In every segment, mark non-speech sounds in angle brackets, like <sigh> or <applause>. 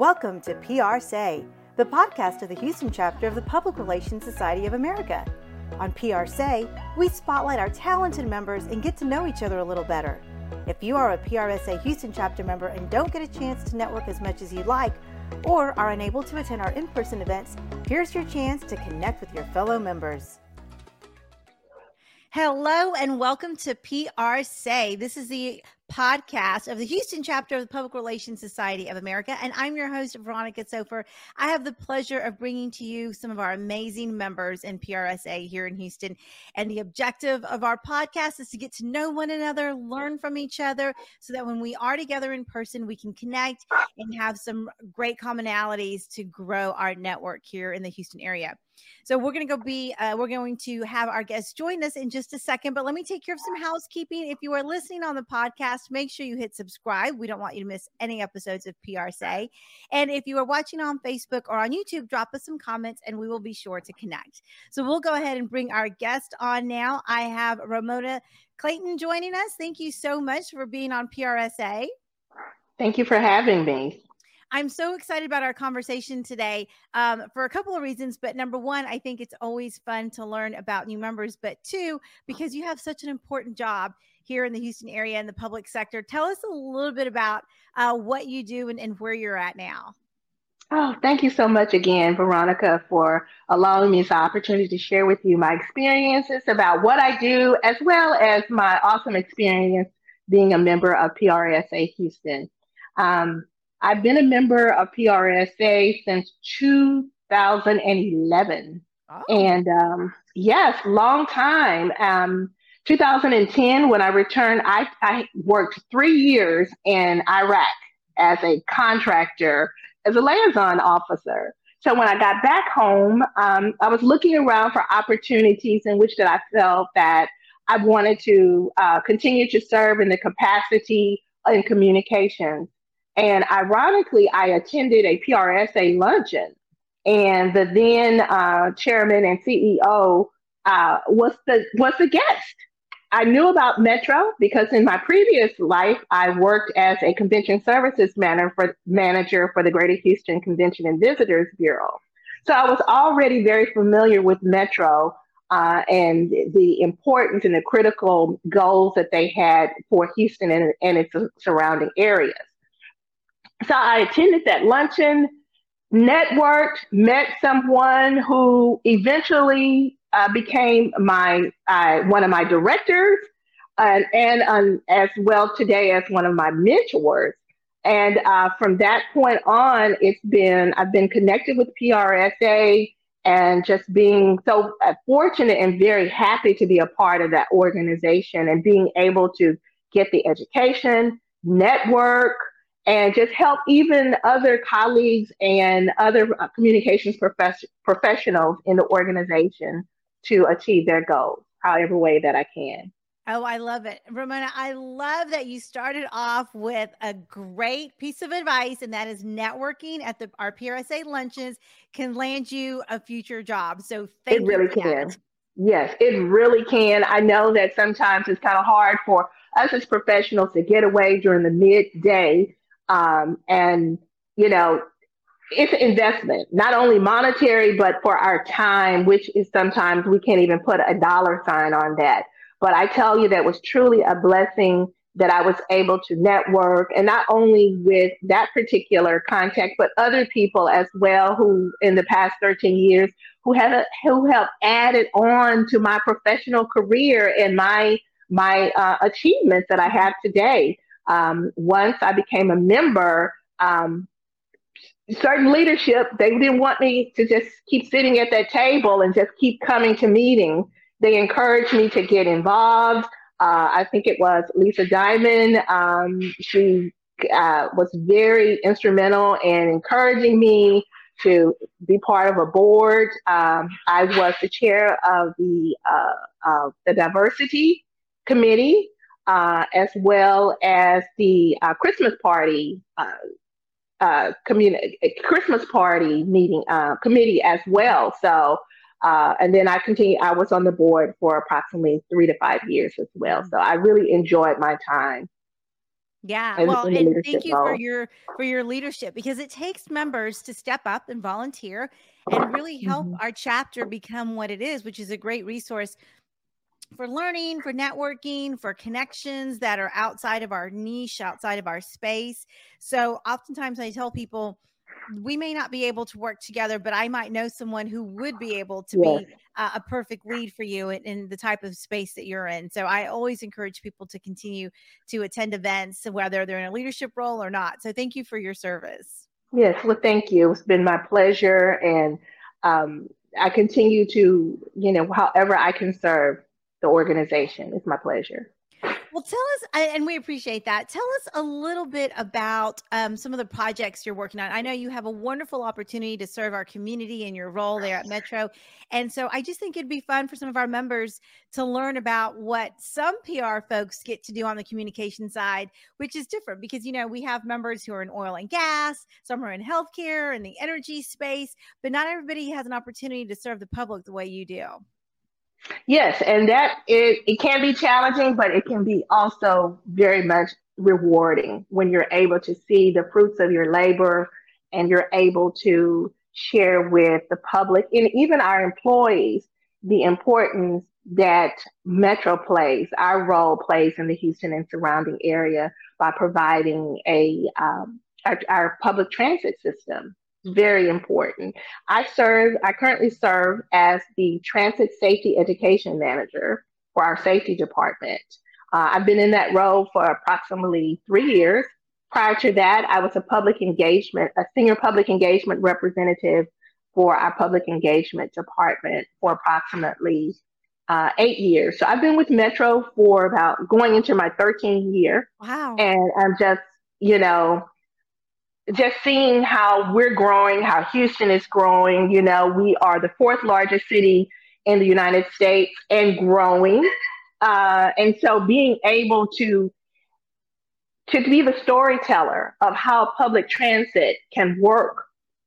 Welcome to PR Say, the podcast of the Houston chapter of the Public Relations Society of America. On PR Say, we spotlight our talented members and get to know each other a little better. If you are a PRSA Houston chapter member and don't get a chance to network as much as you'd like, or are unable to attend our in person events, here's your chance to connect with your fellow members. Hello and welcome to PR Say. This is the podcast of the Houston chapter of the Public Relations Society of America. And I'm your host, Veronica Sopher. I have the pleasure of bringing to you some of our amazing members in PRSA here in Houston. And the objective of our podcast is to get to know one another, learn from each other, so that when we are together in person, we can connect and have some great commonalities to grow our network here in the Houston area. So we're going to go be, uh, we're going to have our guests join us in just a second, but let me take care of some housekeeping. If you are listening on the podcast, make sure you hit subscribe. We don't want you to miss any episodes of PR Say. And if you are watching on Facebook or on YouTube, drop us some comments and we will be sure to connect. So we'll go ahead and bring our guest on now. I have Ramona Crayton joining us. Thank you so much for being on PR Say. Thank you for having me. I'm so excited about our conversation today um, for a couple of reasons. But number one, I think it's always fun to learn about new members. But two, because you have such an important job here in the Houston area in the public sector. Tell us a little bit about uh, what you do and, and where you're at now. Oh, thank you so much again, Veronica, for allowing me this opportunity to share with you my experiences about what I do, as well as my awesome experience being a member of PRSA Houston. Um, I've been a member of PRSA since 2011. Oh. And um, yes, long time. Um, 2010, when I returned, I, I worked three years in Iraq as a contractor, as a liaison officer. So when I got back home, um, I was looking around for opportunities in which that I felt that I wanted to uh, continue to serve in the capacity in communications. And ironically, I attended a PRSA luncheon, and the then uh, chairman and CEO uh, was the was the guest. I knew about Metro because in my previous life, I worked as a convention services manager for, manager for the Greater Houston Convention and Visitors Bureau. So I was already very familiar with Metro uh, and the importance and the critical goals that they had for Houston and, and its surrounding areas. So I attended that luncheon, networked, met someone who eventually uh, became my uh, one of my directors, uh, and um, as well today as one of my mentors. And uh, from that point on, it's been I've been connected with PRSA and just being so uh, fortunate and very happy to be a part of that organization and being able to get the education, network, and just help even other colleagues and other uh, communications profess- professionals in the organization to achieve their goals, however way that I can. Oh, I love it. Ramona, I love that you started off with a great piece of advice, and that is networking at the our PRSA lunches can land you a future job. So it really can. That. Yes, it really can. I know that sometimes it's kind of hard for us as professionals to get away during the midday um, and, you know, it's an investment, not only monetary, but for our time, which is sometimes we can't even put a dollar sign on that. But I tell you, that was truly a blessing that I was able to network and not only with that particular contact, but other people as well who in the past 13 years who have who have added on to my professional career and my my uh, achievements that I have today um, once I became a member, um, certain leadership, they didn't want me to just keep sitting at that table and just keep coming to meetings. They encouraged me to get involved. Uh, I think it was Lisa Diamond. Um, she uh, was very instrumental in encouraging me to be part of a board. Um, I was the chair of the uh, the diversity committee uh, as well as the uh, Christmas party uh, uh community Christmas party meeting uh, committee as well. So, uh, and then I continue. I was on the board for approximately three to five years as well. So I really enjoyed my time. Yeah. well, and thank you role. for your for your leadership because it takes members to step up and volunteer and really help mm-hmm. our chapter become what it is, which is a great resource for learning, for networking, for connections that are outside of our niche, outside of our space. So oftentimes I tell people we may not be able to work together, but I might know someone who would be able to yes. be uh, a perfect lead for you in, in, the type of space that you're in. So I always encourage people to continue to attend events, whether they're in a leadership role or not. So thank you for your service. Yes, well, thank you. It's been my pleasure, and um, I continue to, you know, however I can serve the organization. It's my pleasure. Well, tell us, and we appreciate that. Tell us a little bit about um, some of the projects you're working on. I know you have a wonderful opportunity to serve our community in your role there at Metro. And so I just think it'd be fun for some of our members to learn about what some PR folks get to do on the communication side, which is different because, you know, we have members who are in oil and gas, some are in healthcare and the energy space, but not everybody has an opportunity to serve the public the way you do. Yes, and that it, it can be challenging, but it can be also very much rewarding when you're able to see the fruits of your labor and you're able to share with the public and even our employees the importance that Metro plays, our role plays in the Houston and surrounding area by providing a um, our, our public transit system very important. I serve, I currently serve as the Transit Safety Education Manager for our safety department. Uh, I've been in that role for approximately three years. Prior to that, I was a public engagement, a senior public engagement representative for our public engagement department for approximately uh, eight years. So I've been with Metro for about going into my 13th year. Wow. And I'm just, you know, just seeing how we're growing, how Houston is growing. You know, we are the fourth largest city in the United States and growing. Uh, and so being able to to be the storyteller of how public transit can work,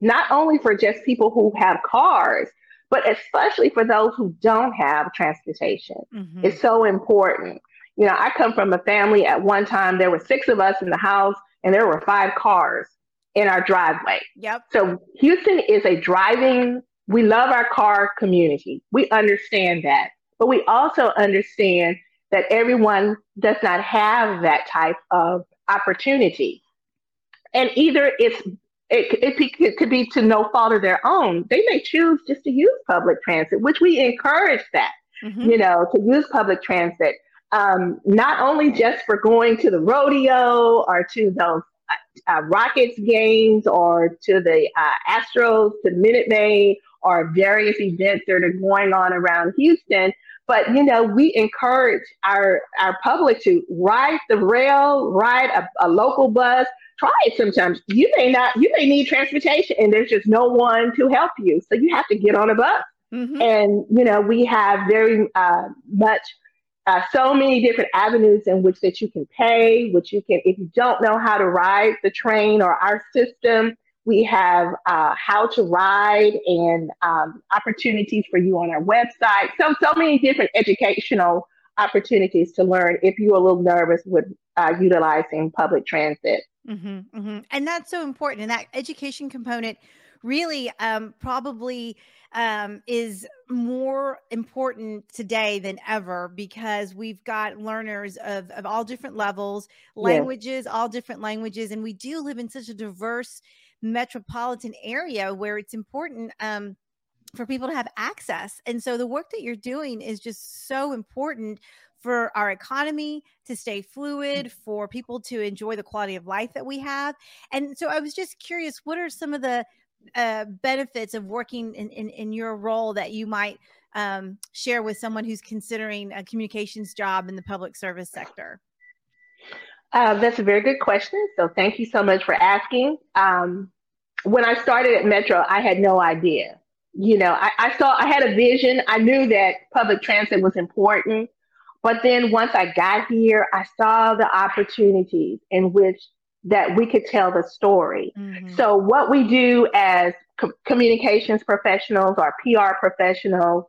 not only for just people who have cars, but especially for those who don't have transportation, mm-hmm. is so important. You know, I come from a family at one time, there were six of us in the house and there were five cars in our driveway. Yep. So Houston is a driving, we love our car community. We understand that. But we also understand that everyone does not have that type of opportunity. And either it's it, it, it, could be to no fault of their own. They may choose just to use public transit, which we encourage that, mm-hmm. you know, to use public transit, um, not only just for going to the rodeo or to those uh, Rockets games or to the uh, Astros, to Minute Maid, or various events that are going on around Houston. But you know, we encourage our our public to ride the rail, ride a, a local bus. Try it sometimes. You may not, you may need transportation, and there's just no one to help you, so you have to get on a bus. Mm-hmm. And you know, we have very uh, much uh, so many different avenues in which that you can pay, which you can, if you don't know how to ride the train or our system, we have uh, how to ride and um, opportunities for you on our website. So, so many different educational opportunities to learn if you're a little nervous with uh, utilizing public transit. Mm-hmm, mm-hmm. And that's so important. And that education component really um, probably um, is more important today than ever because we've got learners of, of all different levels, languages, yeah. all different languages. And we do live in such a diverse metropolitan area where it's important. Um, for people to have access. And so the work that you're doing is just so important for our economy to stay fluid, for people to enjoy the quality of life that we have. And so I was just curious, what are some of the uh, benefits of working in, in, in your role that you might um, share with someone who's considering a communications job in the public service sector? Uh, that's a very good question. So thank you so much for asking. Um, when I started at Metro, I had no idea. You know, I, I saw, I had a vision. I knew that public transit was important. But then once I got here, I saw the opportunities in which that we could tell the story. Mm-hmm. So, what we do as co- communications professionals or PR professionals,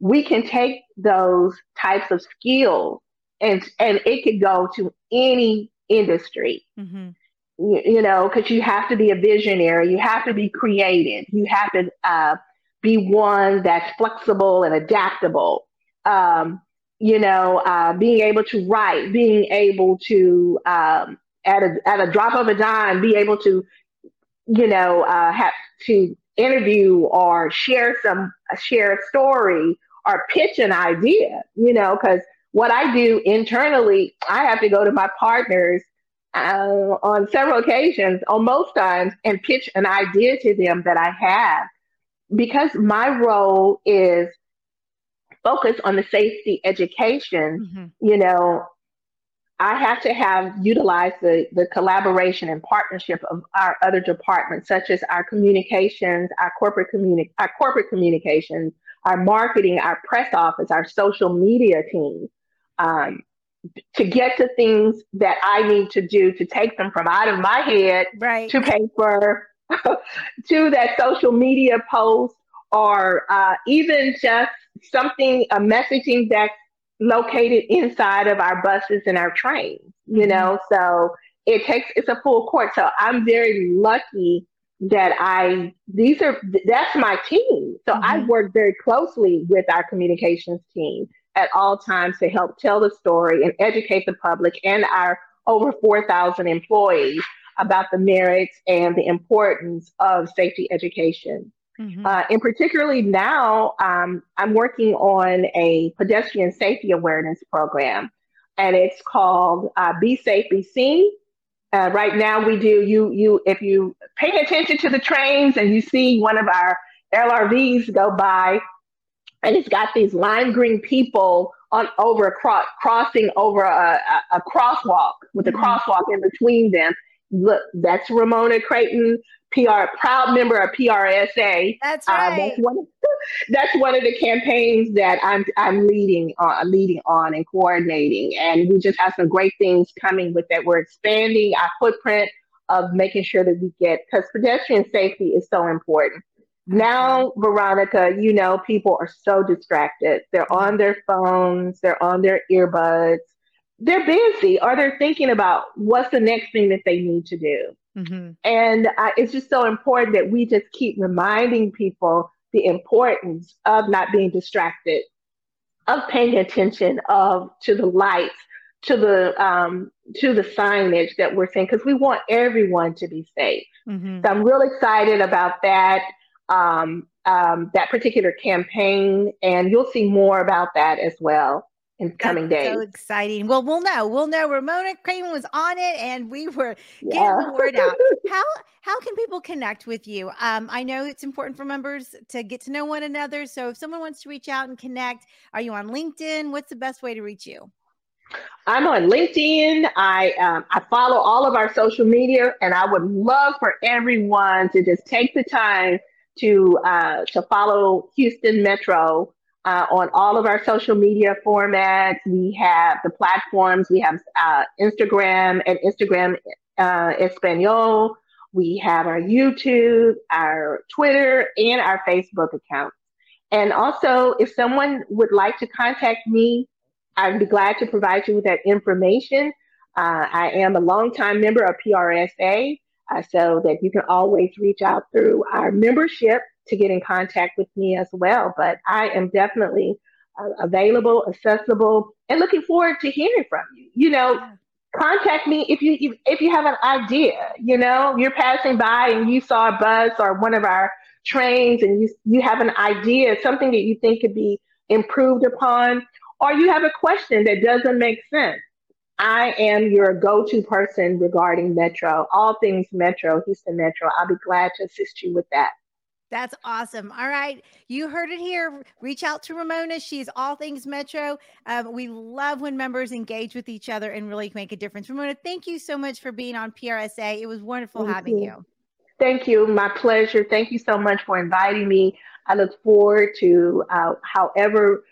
we can take those types of skills and and it could go to any industry. Mm-hmm. You, you, know, because you have to be a visionary, you have to be creative, you have to uh, be one that's flexible and adaptable. Um, you know, uh, being able to write, being able to um, at a at a drop of a dime, be able to, you know, uh, have to interview or share some share a story or pitch an idea. You know, because what I do internally, I have to go to my partners uh, on several occasions, on most times, and pitch an idea to them that I have because my role is focused on the safety education, mm-hmm. you know, I have to have utilized the, the collaboration and partnership of our other departments, such as our communications, our corporate communi- our corporate communications, our marketing, our press office, our social media team, um, to get to things that I need to do to take them from out of my head right. to paper <laughs> to that social media post or uh, even just something, a messaging that's located inside of our buses and our trains, you mm-hmm. know? So it takes, it's a full court. So I'm very lucky that I, these are, that's my team. So mm-hmm. I work very closely with our communications team at all times to help tell the story and educate the public and our over 4,000 employees about the merits and the importance of safety education. Mm-hmm. Uh, and particularly now, um, I'm working on a pedestrian safety awareness program, and it's called uh, "Be Safe, Be Seen." Uh, right now, we do you you if you pay attention to the trains and you see one of our LRVs go by, and it's got these lime green people on over a cro- crossing over a, a, a crosswalk with a mm-hmm. crosswalk in between them look, that's Ramona Crayton, PR proud member of PRSA. That's right. Uh, that's one. Of, that's one of the campaigns that I'm I'm leading on, leading on and coordinating, and we just have some great things coming with that. We're expanding our footprint of making sure that we get because pedestrian safety is so important. Now, Veronica, you know, people are so distracted. They're on their phones, they're on their earbuds, they're busy or they're thinking about what's the next thing that they need to do. Mm-hmm. And uh, it's just so important that we just keep reminding people the importance of not being distracted, of paying attention of to the lights, to the um, to the signage that we're seeing, because we want everyone to be safe. Mm-hmm. So I'm real excited about that. Um, um, that particular campaign, and you'll see more about that as well in coming That's days. So exciting. Well, we'll know. We'll know Ramona Crayton was on it and we were getting yeah. the word out. <laughs> how how can people connect with you? Um, I know it's important for members to get to know one another. So if someone wants to reach out and connect, are you on LinkedIn? What's the best way to reach you? I'm on LinkedIn. I um, I follow all of our social media, and I would love for everyone to just take the time to uh, to follow Houston Metro uh, on all of our social media formats. We have the platforms. We have uh, Instagram and Instagram uh, Espanol. We have our YouTube, our Twitter, and our Facebook accounts. And also, if someone would like to contact me, I'd be glad to provide you with that information. Uh, I am a longtime member of PRSA, uh, so that you can always reach out through our membership to get in contact with me as well. But I am definitely uh, available, accessible, and looking forward to hearing from you. You know, contact me if you if you have an idea. You know, you're passing by and you saw a bus or one of our trains, and you you have an idea, something that you think could be improved upon, or you have a question that doesn't make sense. I am your go-to person regarding Metro, all things Metro, Houston Metro. I'll be glad to assist you with that. That's awesome. All right. You heard it here. Reach out to Ramona. She's all things Metro. Um, we love when members engage with each other and really make a difference. Ramona, thank you so much for being on PR Say. It was wonderful thank having you. you. Thank you. My pleasure. Thank you so much for inviting me. I look forward to uh, however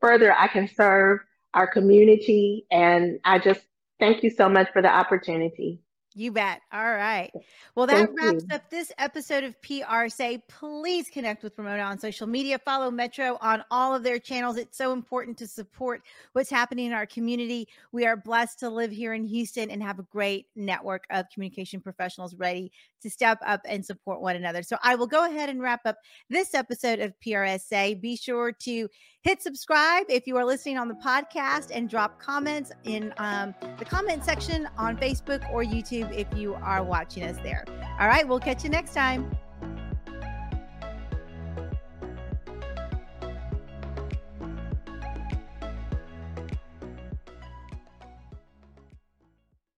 further I can serve our community. And I just thank you so much for the opportunity. You bet. All right. Well, that Thank wraps you. up this episode of PR Say. Please connect with Ramona on social media. Follow Metro on all of their channels. It's so important to support what's happening in our community. We are blessed to live here in Houston and have a great network of communication professionals ready to step up and support one another. So I will go ahead and wrap up this episode of PR Say. Be sure to hit subscribe if you are listening on the podcast and drop comments in um, the comment section on Facebook or YouTube if you are watching us there. All right, we'll catch you next time.